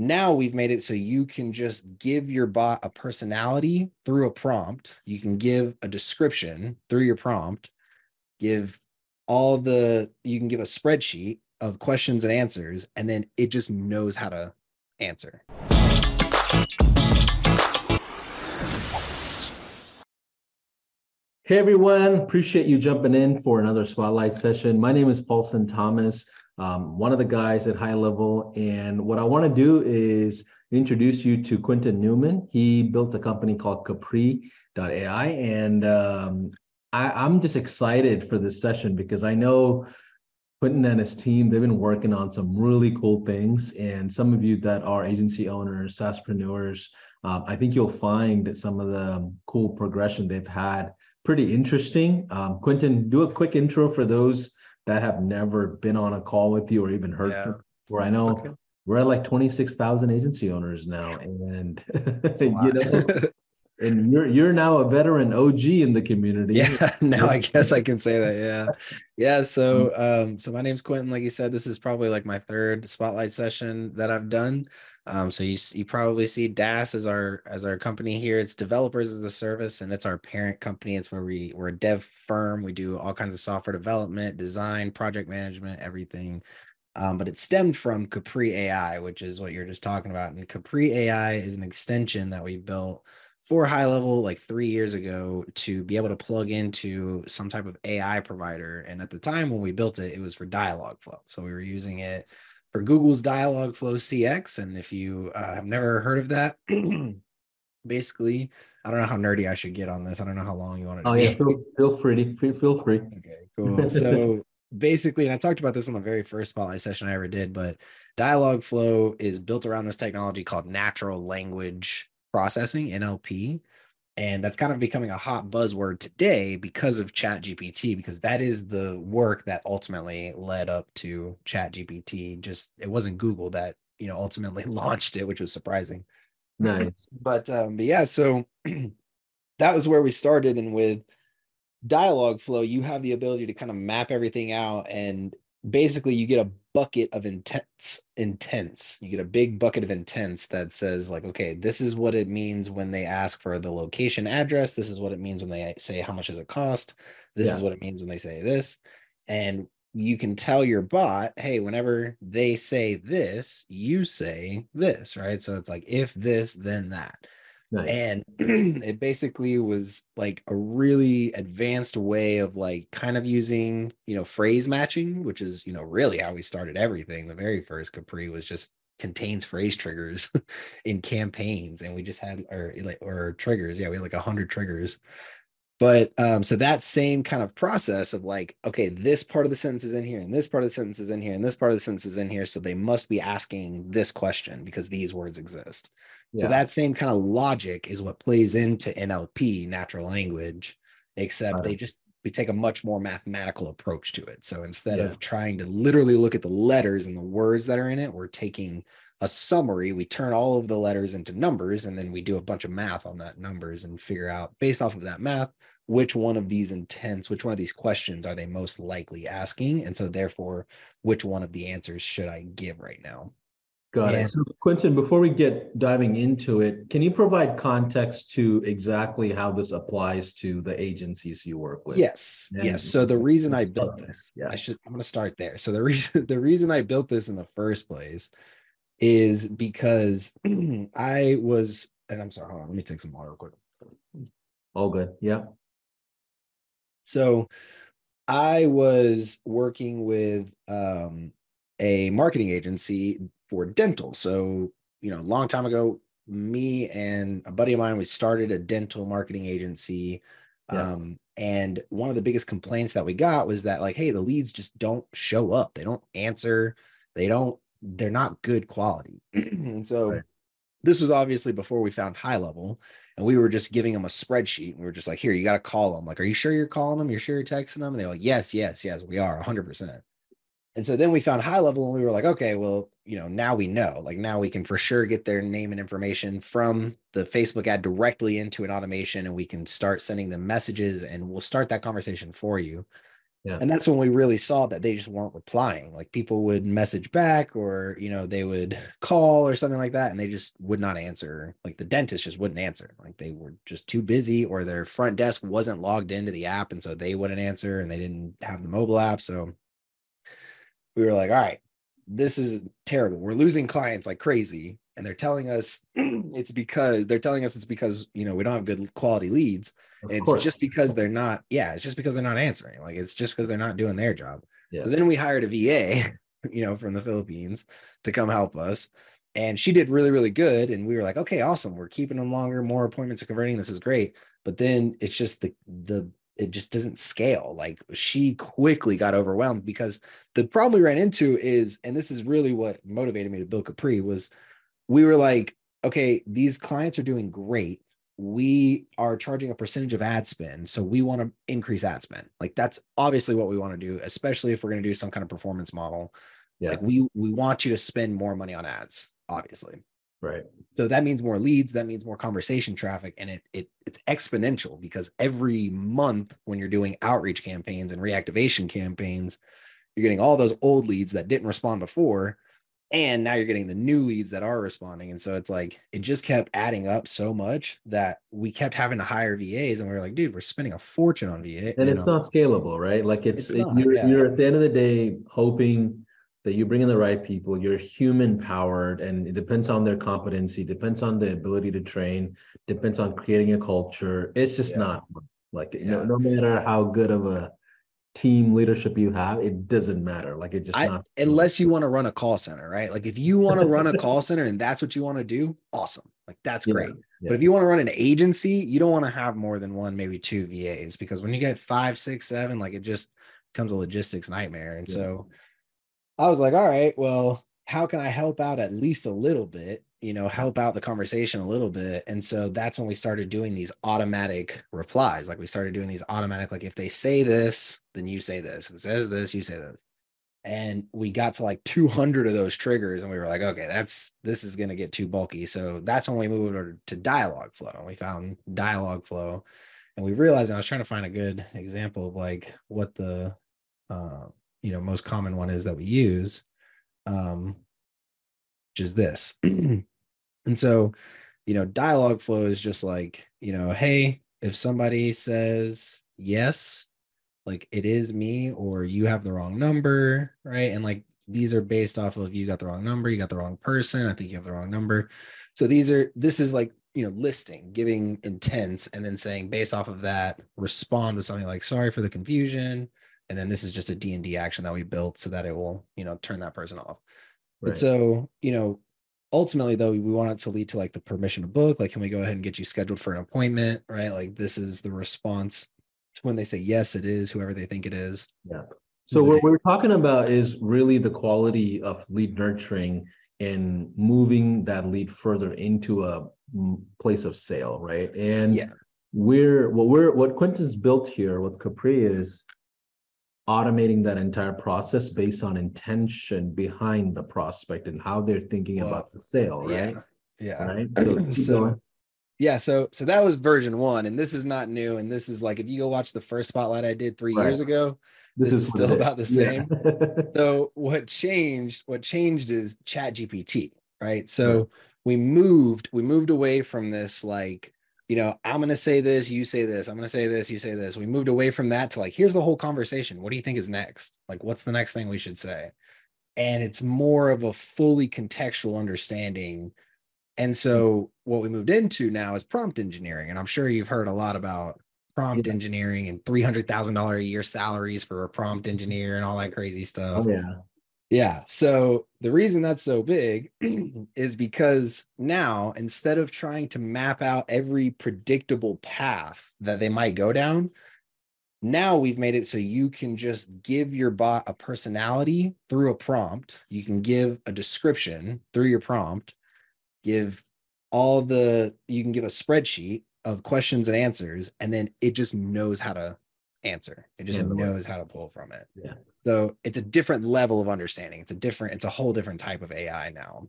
now we've made it so you can just give your bot a personality through a prompt. You can give a description through your prompt, give all the, you can give a spreadsheet of questions and answers, and then it just knows how to answer. Hey everyone, appreciate you jumping in for another spotlight session. My name is Paulson Thomas um, one of the guys at high level. And what I want to do is introduce you to Quinton Newman. He built a company called Capri.ai. And um, I, am just excited for this session because I know Quinton and his team, they've been working on some really cool things. And some of you that are agency owners, SaaSpreneurs, um, I think you'll find some of the cool progression they've had pretty interesting. Um, Quinton, do a quick intro for those that have never been on a call with you or even heard yeah. from where I know okay. we're at like 26,000 agency owners now. And you know, and you're you're now a veteran OG in the community. Yeah, now I guess I can say that. Yeah, yeah. So, um, so my name's Quinton. Like you said, this is probably like my third spotlight session that I've done. Um, so you you probably see DAS as our as our company here. It's developers as a service, and it's our parent company. It's where we we're a dev firm. We do all kinds of software development, design, project management, everything. Um, but it stemmed from Capri AI, which is what you're just talking about. And Capri AI is an extension that we built for high level like three years ago to be able to plug into some type of AI provider. And at the time when we built it, it was for Dialogflow. So we were using it for Google's Dialogflow CX. And if you uh, have never heard of that, basically, I don't know how nerdy I should get on this. I don't know how long you want it. Oh yeah, feel, feel free. Feel, feel free. Okay, cool. So basically, and I talked about this on the very first spotlight session I ever did, but Dialogflow is built around this technology called natural language processing NLP and that's kind of becoming a hot buzzword today because of chat gpt because that is the work that ultimately led up to chat gpt just it wasn't google that you know ultimately launched it which was surprising. Nice. But um but yeah so that was where we started and with Dialogflow, you have the ability to kind of map everything out and basically you get a bucket of intents intents. You get a big bucket of intents that says like okay this is what it means when they ask for the location address. This is what it means when they say how much does it cost? This yeah. is what it means when they say this. And you can tell your bot hey whenever they say this you say this right? So it's like if this then that Nice. And it basically was like a really advanced way of like kind of using, you know, phrase matching, which is, you know, really how we started everything. The very first Capri was just contains phrase triggers in campaigns and we just had or like or triggers. Yeah, we had like a hundred triggers. But um, so that same kind of process of like, okay, this part of the sentence is in here, and this part of the sentence is in here, and this part of the sentence is in here. So they must be asking this question because these words exist. Yeah. So that same kind of logic is what plays into NLP, natural language, except right. they just we take a much more mathematical approach to it. So instead yeah. of trying to literally look at the letters and the words that are in it, we're taking a summary. We turn all of the letters into numbers, and then we do a bunch of math on that numbers and figure out based off of that math which one of these intents, which one of these questions are they most likely asking, and so therefore, which one of the answers should I give right now? Got it. So, Quinton, before we get diving into it, can you provide context to exactly how this applies to the agencies you work with? Yes. And yes. So the reason I built this, yeah. I should I'm going to start there. So the reason the reason I built this in the first place is because I was and I'm sorry, hold on, let me take some water real quick. All good. Yeah. So I was working with um a marketing agency for dental. So, you know, a long time ago, me and a buddy of mine, we started a dental marketing agency. Yeah. Um, and one of the biggest complaints that we got was that, like, hey, the leads just don't show up. They don't answer. They don't, they're not good quality. and so right. This was obviously before we found high level. And we were just giving them a spreadsheet. And we were just like, here, you got to call them. Like, are you sure you're calling them? You're sure you're texting them? And they're like, yes, yes, yes, we are 100%. And so then we found high level and we were like, okay, well, you know, now we know, like now we can for sure get their name and information from the Facebook ad directly into an automation and we can start sending them messages and we'll start that conversation for you. Yeah. And that's when we really saw that they just weren't replying. Like people would message back or, you know, they would call or something like that and they just would not answer. Like the dentist just wouldn't answer. Like they were just too busy or their front desk wasn't logged into the app and so they wouldn't answer and they didn't have the mobile app. So we were like, all right, this is terrible. We're losing clients like crazy. And they're telling us it's because they're telling us it's because, you know, we don't have good quality leads. Of It's course. just because they're not, yeah, it's just because they're not answering. Like it's just because they're not doing their job. Yeah. So then we hired a VA, you know, from the Philippines to come help us. And she did really, really good. And we were like, okay, awesome. We're keeping them longer, more appointments are converting. This is great. But then it's just the the it just doesn't scale. Like she quickly got overwhelmed because the problem we ran into is, and this is really what motivated me to build Capri was we were like, okay, these clients are doing great. We are charging a percentage of ad spend. So we want to increase ad spend. Like that's obviously what we want to do, especially if we're going to do some kind of performance model. Yeah. Like we we want you to spend more money on ads, obviously. Right. So that means more leads, that means more conversation traffic, and it it it's exponential because every month when you're doing outreach campaigns and reactivation campaigns, you're getting all those old leads that didn't respond before, and now you're getting the new leads that are responding. And so it's like it just kept adding up so much that we kept having to hire VAs, and we were like, dude, we're spending a fortune on VA. And it's know? not scalable, right? Like it's, It's not, you're, yeah. you're at the end of the day hoping that you bring in the right people. You're human powered, and it depends on their competency, depends on the ability to train, depends on creating a culture. It's just Yeah. not like Yeah. no, no matter how good of a team leadership you have, it doesn't matter. Like it just I, not unless you want to run a call center, right? Like if you want to run a call center and that's what you want to do, awesome. Like that's Yeah, great. yeah. But if you want to run an agency, you don't want to have more than one, maybe two VAs because when you get five, six, seven, like it just becomes a logistics nightmare. And Yeah. so I was like, all right, well, how can I help out at least a little bit? You know, help out the conversation a little bit. And so that's when we started doing these automatic replies. Like we started doing these automatic, like if they say this, then you say this. If it says this, you say this and we got to like 200 of those triggers and we were like okay that's this is going to get too bulky so that's when we moved over to Dialogflow and we found Dialogflow and we realized and i was trying to find a good example of like what the uh you know most common one is that we use um which is this and so you know Dialogflow is just like you know hey if somebody says yes like it is me or you have the wrong number, right? And like these are based off of you got the wrong number, you got the wrong person, I think you have the wrong number. So these are this is like, you know, listing, giving intents and then saying based off of that respond with something like sorry for the confusion and then this is just a D&D action that we built so that it will, you know, turn that person off. Right. But so, you know, ultimately though, we want it to lead to like the permission to book. Like, can we go ahead and get you scheduled for an appointment? Right. Like this is the response to when they say yes, it is whoever they think it is. Yeah. So what we're talking about is really the quality of lead nurturing and moving that lead further into a mm, place of sale, right? And Yeah. we're what we're what Quinton's built here with Capri is automating that entire process based on intention behind the prospect and how they're thinking Well, about the sale, right? Yeah. Right. So, So- Yeah. So so that was version one. And this is not new. And this is like if you go watch the first spotlight I did three Right. years ago. this is what still about the Yeah. So what changed, what changed is chat GPT, right? So we moved, we moved away from this like, you know, I'm gonna say this, you say this, I'm gonna say this, you say this. We moved away from that to like, here's the whole conversation. What do you think is next? Like, what's the next thing we should say? And it's more of a fully contextual understanding. And so hmm. what we moved into now is prompt engineering. And I'm sure you've heard a lot about prompt Yeah. engineering and $300,000 a year salaries for a prompt engineer and all that crazy stuff. oh yeah. Yeah. So the reason that's so big is because now instead of trying to map out every predictable path that they might go down, now we've made it so you can just give your bot a personality through a prompt. You can give a description through your prompt, give all the, you can give a spreadsheet of questions and answers, and then it just knows how to answer. It just it. knows how to pull from it. Yeah. So it's a different level of understanding. It's a different, it's a whole different type of AI now,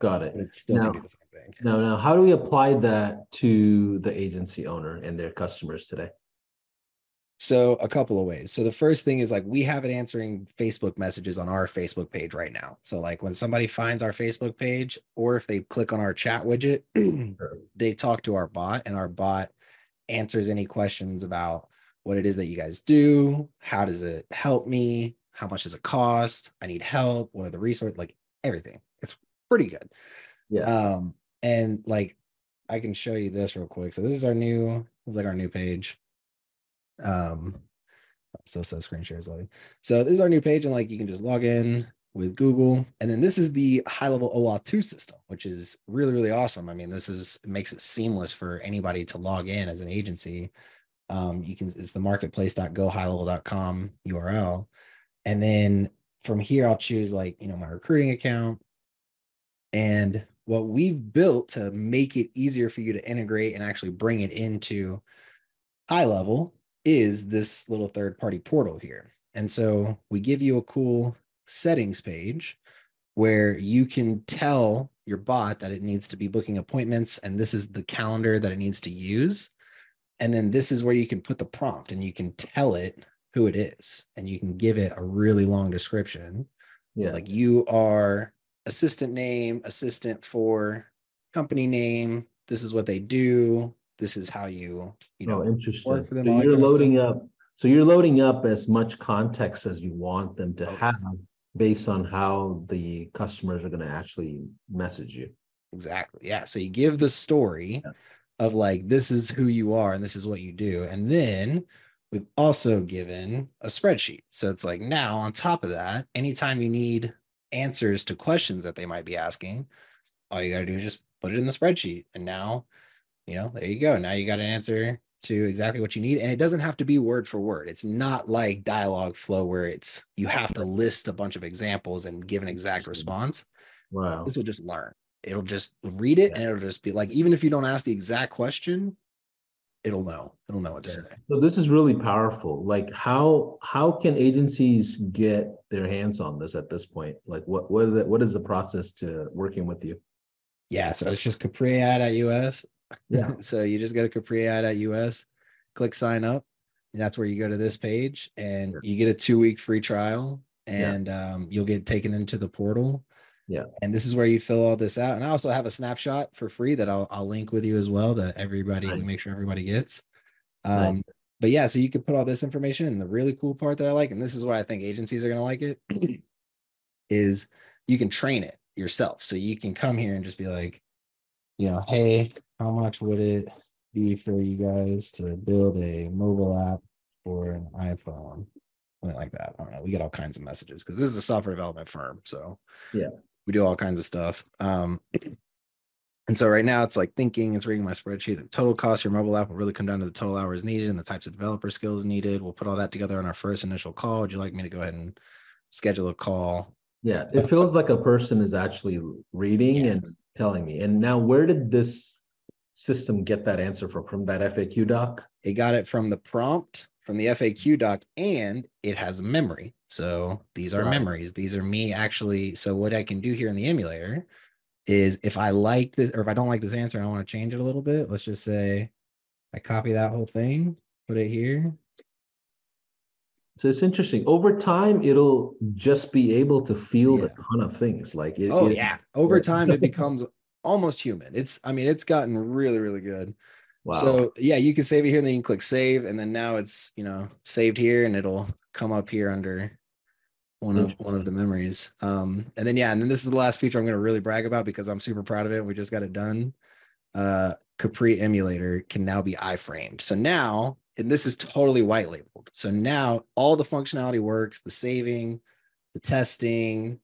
Got it. but it's still Now- do the same thing. Now, now, how do we apply that to the agency owner and their customers today? So a couple of ways. So the first thing is like we have it answering Facebook messages on our Facebook page right now. So like when somebody finds our Facebook page or if they click on our chat widget, they talk to our bot and our bot answers any questions about what it is that you guys do, how does it help me, how much does it cost, I need help, what are the resources, like everything. It's pretty good. Yeah. Um and like I can show you this real quick. So this is our new, it's like our new page. Um, so so screen shares loading. So this is our new page, and like you can just log in with Google, and then this is the high level OAuth 2 system, which is really really awesome. I mean, this is makes it seamless for anybody to log in as an agency. Um, you can it's the marketplace.gohighlevel.com URL, and then from here I'll choose like you know my recruiting account, and what we've built to make it easier for you to integrate and actually bring it into high level is this little third party portal here. And so we give you a cool settings page where you can tell your bot that it needs to be booking appointments and this is the calendar that it needs to use. And then this is where you can put the prompt and you can tell it who it is and you can give it a really long description. Yeah. Like you are assistant name, assistant for company name. This is what they do this is how you you know oh, interesting. work for them. So you're loading up. So you're loading up as much context as you want them to oh. have based on how the customers are going to actually message you. Exactly. Yeah. So you give the story yeah. Of like this is who you are and this is what you do, and then we've also given a spreadsheet. So it's like now on top of that, anytime you need answers to questions that they might be asking, all you got to do is just put it in the spreadsheet, and now you know, there you go. Now you got an answer to exactly what you need. And it doesn't have to be word for word. It's not like Dialogflow where it's you have to list a bunch of examples and give an exact response. Wow. This will just learn. It'll just read it yeah. and it'll just be like, even if you don't ask the exact question, it'll know. It'll know what to say. So this is really powerful. Like how how can agencies get their hands on this at this point? Like what what is the, what is the process to working with you? Yeah, so it's just capriai.us yeah. so you just go to capriai.us, click sign up. And that's where you go to this page and sure. you get a two week free trial and yeah. um, you'll get taken into the portal. Yeah. And this is where you fill all this out. And I also have a snapshot for free that I'll, I'll link with you as well that everybody, nice. make sure everybody gets. Um, nice. But yeah, so you can put all this information. And the really cool part that I like, and this is why I think agencies are going to like it, is you can train it yourself. So you can come here and just be like, you know, hey, how much would it be for you guys to build a mobile app for an iPhone? Something like that. I don't know. We get all kinds of messages because this is a software development firm. So yeah, we do all kinds of stuff. Um, and so right now it's like thinking, it's reading my spreadsheet. The total cost your mobile app will really come down to the total hours needed and the types of developer skills needed. We'll put all that together on our first initial call. Would you like me to go ahead and schedule a call? Yeah, it feels like a person is actually reading yeah. and telling me. And now, where did this system get that answer from? From that FAQ doc? It got it from the prompt from the FAQ doc, and it has a memory. So these are right. memories. These are me actually. So what I can do here in the emulator is if I like this or if I don't like this answer and I want to change it a little bit, let's just say I copy that whole thing, put it here. So it's interesting. Over time, it'll just be able to field yeah. a ton of things. Like it, oh it, yeah, over time it becomes almost human. It's I mean it's gotten really really good. Wow. So yeah, you can save it here, and then you can click save, and then now it's you know saved here, and it'll come up here under one of one of the memories. Um, and then yeah, and then this is the last feature I'm going to really brag about because I'm super proud of it. We just got it done. Uh, Capri emulator can now be iframed. So now, and this is totally white labeled. So now all the functionality works, the saving, the testing,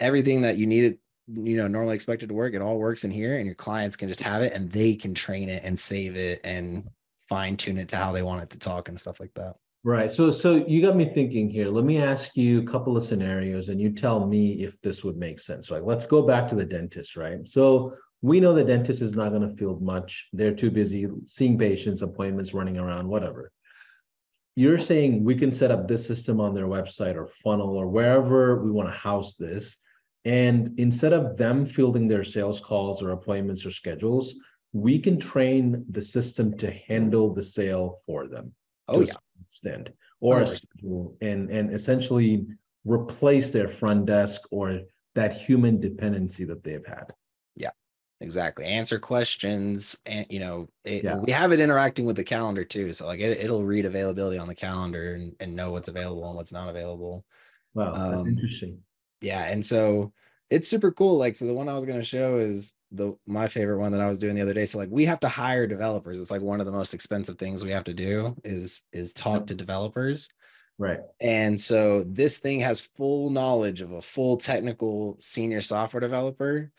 everything that you needed you know normally expected to work it all works in here and your clients can just have it and they can train it and save it and fine tune it to how they want it to talk and stuff like that. Right. So so you got me thinking here. Let me ask you a couple of scenarios and you tell me if this would make sense right? Let's go back to the dentist right? So we know the dentist is not going to field much. They're too busy seeing patients appointments running around whatever. You're saying we can set up this system on their website or funnel or wherever we want to house this and instead of them fielding their sales calls or appointments or schedules, we can train the system to handle the sale for them. Oh, yeah. assistant or a 100%. schedule and and essentially replace their front desk or that human dependency that they've had. Yeah, exactly answer questions and you know it, Yeah. we have it interacting with the calendar too so like it, it'll read availability on the calendar and, and know what's available and what's not available Wow, that's Um, interesting. Yeah and so it's super cool like so the one i was going to show is the my favorite one that i was doing the other day so like we have to hire developers it's like one of the most expensive things we have to do is is talk to developers Right. and so this thing has full knowledge of a full technical senior software developer.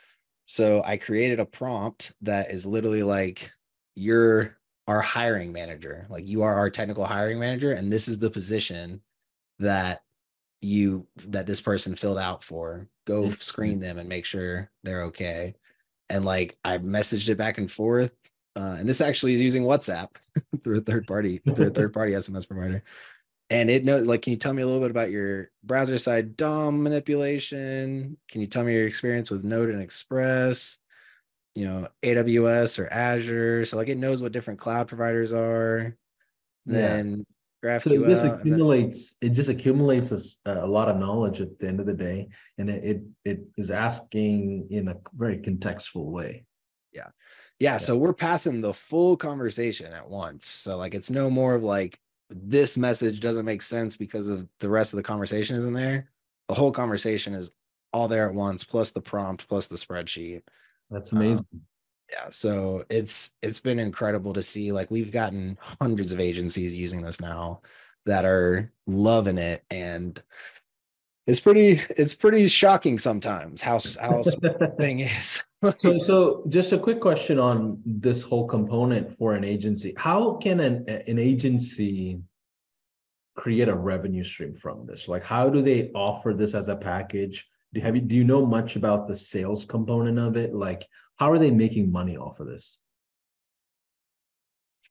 So I created a prompt that is literally like, you're our hiring manager. Like you are our technical hiring manager. And this is the position that you that this person filled out for. Go Mhm. screen them and make sure they're okay. And like I messaged it back and forth. Uh, and this actually is using WhatsApp through a third party, through a third party SMS provider and it knows like can you tell me a little bit about your browser side dom manipulation can you tell me your experience with node and express you know aws or azure so like it knows what different cloud providers are Yeah. then So it graphql just accumulates, it just accumulates a lot of knowledge at the end of the day. And it, it, it is asking in a very contextual way. yeah Yeah. so we're passing the full conversation at once so like it's no more of like this message doesn't make sense because of the rest of the conversation isn't there the whole conversation is all there at once plus the prompt plus the spreadsheet That's Um, amazing. Yeah so it's it's been incredible to see like we've gotten hundreds of agencies using this now that are loving it and it's pretty it's pretty shocking sometimes how how thing is So, so just a quick question on this whole component for an agency. How can an, an agency create a revenue stream from this? Like, how do they offer this as a package? Do have you, do you know much about the sales component of it? Like, how are they making money off of this?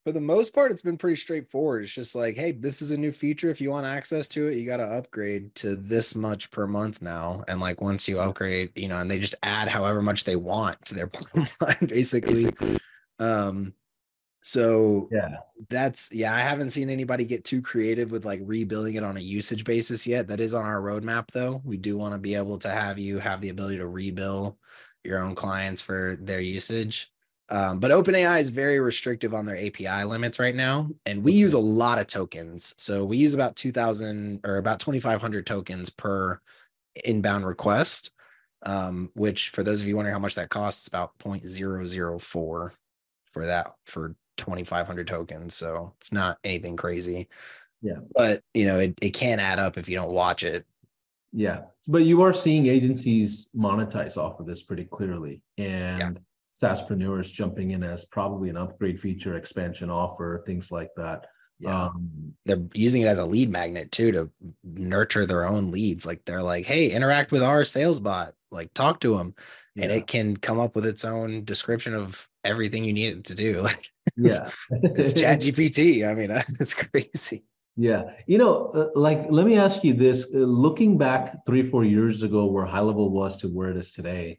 for the most part it's been pretty straightforward. It's just like hey this is a new feature. If you want access to it you got to upgrade to this much per month now. And like once you upgrade you know and they just add however much they want to their bottom line basically. Um so Yeah. that's yeah i haven't seen anybody get too creative with like rebuilding it on a usage basis yet. That is on our roadmap though. We do want to be able to have you have the ability to rebill your own clients for their usage. Um, but openai is very restrictive on their api limits right now and we use a lot of tokens. So we use about 2000 or about 2500 tokens per inbound request um, which for those of you wondering how much that costs about 0.004 for that for 2500 tokens. So it's not anything crazy. Yeah. but you know it, it can add up if you don't watch it Yeah, but you are seeing agencies monetize off of this pretty clearly, and SaaSpreneurs jumping in as probably an upgrade feature, expansion offer, things like that. yeah. Um, they're using it as a lead magnet too to nurture their own leads. Like they're like hey interact with our sales bot. Like talk to them and it can come up with its own description of everything you need it to do. Like yeah, it's chat gpt i mean it's crazy Yeah, you know, uh, like let me ask you this: uh, looking back three, four years ago, where high level was to where it is today,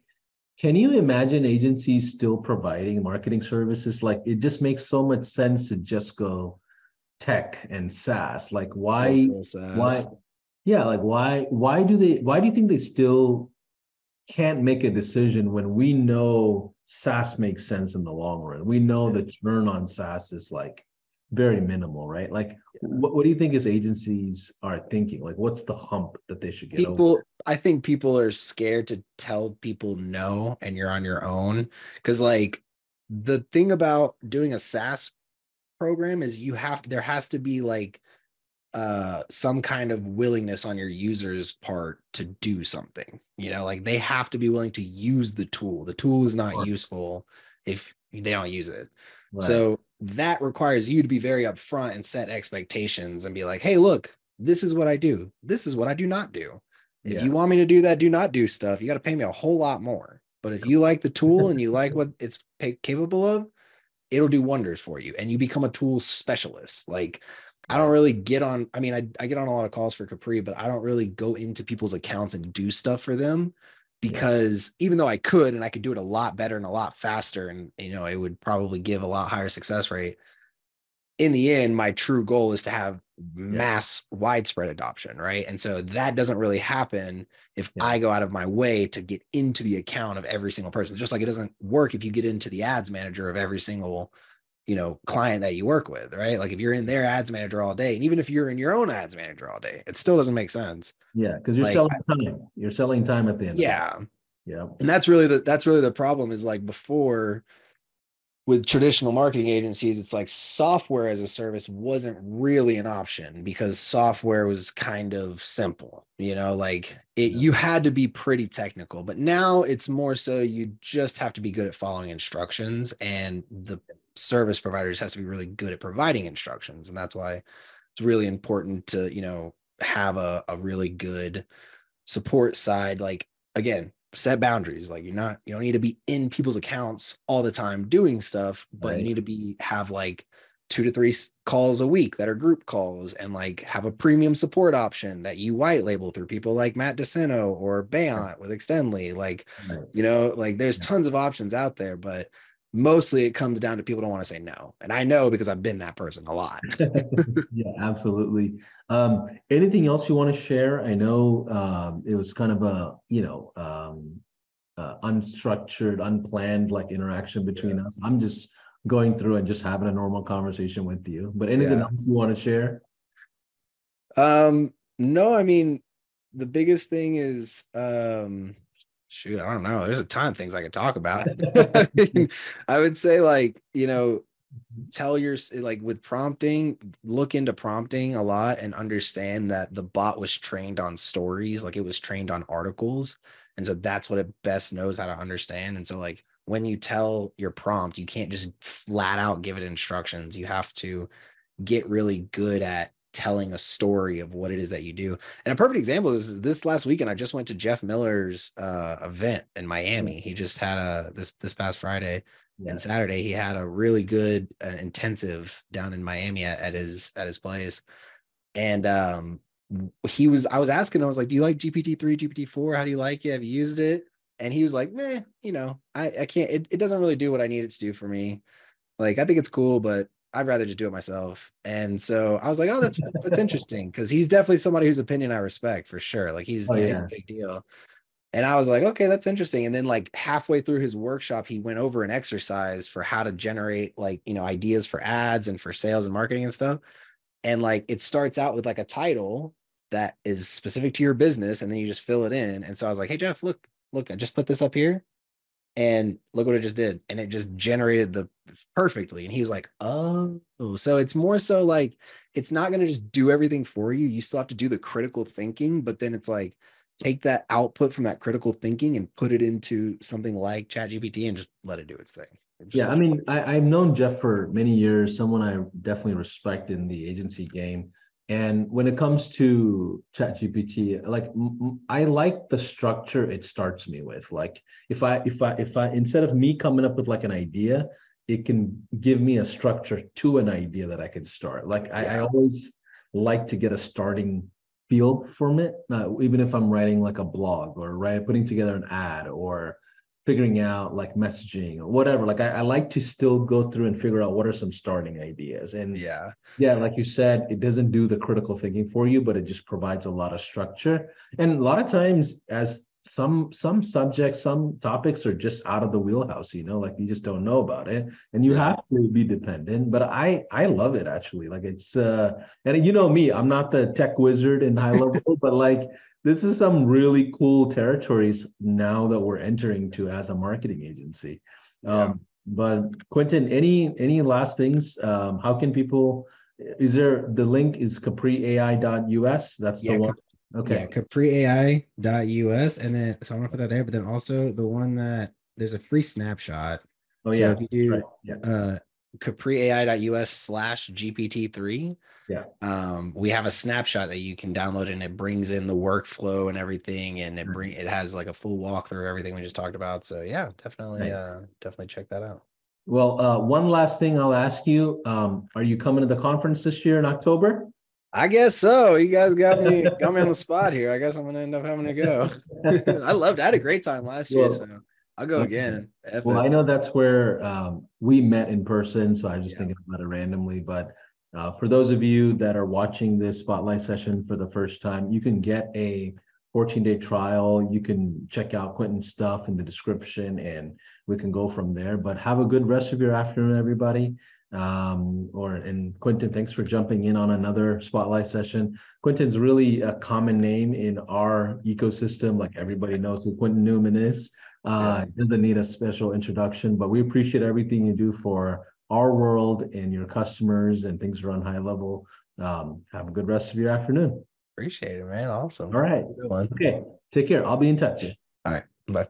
can you imagine agencies still providing marketing services? Like it just makes so much sense to just go tech and SaaS. Like why? SaaS. why yeah like why why do they why do you think they still can't make a decision when we know SaaS makes sense in the long run? We know the churn on SaaS is like very minimal, right? Like what, what do you think as agencies are thinking? Like what's the hump that they should get over? people i think people are scared to tell people no and you're on your own because like the thing about doing a saas program is you have there has to be like uh some kind of willingness on your users part to do something you know like they have to be willing to use the tool the tool is not useful if they don't use it Right. so that requires you to be very upfront and set expectations and be like, hey, look, this is what I do. This is what I do not do. If Yeah. you want me to do that, do not do stuff, you got to pay me a whole lot more. But if you like the tool and you like what it's pa- capable of, it'll do wonders for you and you become a tool specialist. Like, I don't really get on, I mean, I, I get on a lot of calls for Capri, but I don't really go into people's accounts and do stuff for them Yeah. because even though I could and I could do it a lot better and a lot faster, and you know, it would probably give a lot higher success rate. in the end, my true goal is to have mass widespread adoption, right? And so that doesn't really happen if yeah. I go out of my way to get into the account of every single person. Just like it doesn't work if you get into the ads manager of every single you know client that you work with right? Like if you're in their ads manager all day and even if you're in your own ads manager all day it still doesn't make sense. Yeah because you're like, selling time. You're selling time at the end yeah. Yeah and that's really the that's really the problem is like before with traditional marketing agencies, it's like software as a service wasn't really an option because software was kind of simple, you know, like it, you had to be pretty technical. But now it's more so you just have to be good at following instructions, and the service provider just has to be really good at providing instructions. And that's why it's really important to, you know, have a, a really good support side. Like, again, set boundaries like you're not you don't need to be in people's accounts all the time doing stuff but right. you need to be have like two to three calls a week that are group calls and like have a premium support option that you white label through people like Matt DeSeno or Bayant with Extendly. Like, you know, like there's tons of options out there, but mostly it comes down to people don't want to say no. And I know because I've been that person a lot. yeah, absolutely. Um, anything else you want to share? I know um, it was kind of a, you know, um, uh, unstructured, unplanned like interaction between yeah. us. I'm just going through and just having a normal conversation with you. But anything yeah. else you want to share? Um, no, I mean, the biggest thing is um shoot, I don't know. There's a ton of things I could talk about. I would say like, you know, tell your like with prompting look into prompting a lot and understand that the bot was trained on stories like it was trained on articles and so that's what it best knows how to understand and so like when you tell your prompt you can't just flat out give it instructions you have to get really good at telling a story of what it is that you do and a perfect example is this last weekend i just went to jeff miller's uh, event in miami he just had a this this past friday yeah. and Saturday he had a really good uh, intensive down in Miami at, at, his at his place, and um, he was I was asking him, I was like, do you like GPT three, GPT four? How do you like it? Have you used it? And he was like, meh, you know, I I can't. It, it doesn't really do what I need it to do for me. Like I think it's cool, but I'd rather just do it myself. And so I was like, oh, that's that's interesting because he's definitely somebody whose opinion I respect for sure. Like he's, oh, yeah. he's a big deal. And I was like, okay, that's interesting. And then like halfway through his workshop, he went over an exercise for how to generate like, you know, ideas for ads and for sales and marketing and stuff. And like it starts out with like a title that is specific to your business and then you just fill it in. And so I was like, hey Jeff, look, look, I just put this up here and look what it just did. And it just generated the perfectly. And he was like, oh, so it's more so like it's not going to just do everything for you. You still have to do the critical thinking, but then it's like take that output from that critical thinking and put it into something like ChatGPT and just let it do its thing. yeah, I mean, I, I, have known Jeff for many years, someone I definitely respect in the agency game. And when it comes to ChatGPT, like I like the structure it starts me with. Like if I if I if I instead of me coming up with like an idea, it can give me a structure to an idea that I can start. Like I, I always like to get a starting feel from it, uh, even if I'm writing like a blog or right putting together an ad or figuring out like messaging or whatever. Like I, I, like to still go through and figure out what are some starting ideas. And yeah, yeah, like you said, it doesn't do the critical thinking for you, but it just provides a lot of structure. And a lot of times, as some some subjects some topics are just out of the wheelhouse you know like you just don't know about it and you have to be dependent but i i love it actually like it's uh and you know me i'm not the tech wizard in high level but like this is some really cool territories now that we're entering to as a marketing agency yeah. um but quinton any any last things um how can people is there the link is capriai.us that's yeah, the one Okay. Yeah, capriai.us. And then so I'm gonna put that there, but then also the one that there's a free snapshot. Oh so yeah. If you do right. yeah. uh capriai.us slash GPT-3. Yeah. Um, we have a snapshot that you can download and it brings in the workflow and everything, and it bring it has like a full walkthrough of everything we just talked about. So yeah, definitely uh definitely check that out. Well, uh, one last thing I'll ask you. Um, are you coming to the conference this year in October? I guess so. You guys got me got me on the spot here. I guess I'm gonna end up having to go. I loved. I had a great time last year, so I'll go again. F well, it. I know that's where um, we met in person, so I just yeah. thinking about it randomly. But Uh, for those of you that are watching this spotlight session for the first time, you can get a 14 day trial. You can check out Quinton's stuff in the description and we can go from there. But have a good rest of your afternoon, everybody. Um, or and Quinton, thanks for jumping in on another spotlight session. Quinton's really a common name in our ecosystem, like everybody knows who Quinton Newman is. Uh, yeah. doesn't need a special introduction, but we appreciate everything you do for our world and your customers and things around high level. Um, have a good rest of your afternoon. Appreciate it, man. Awesome. All right. Okay. Take care. I'll be in touch. All right. Bye.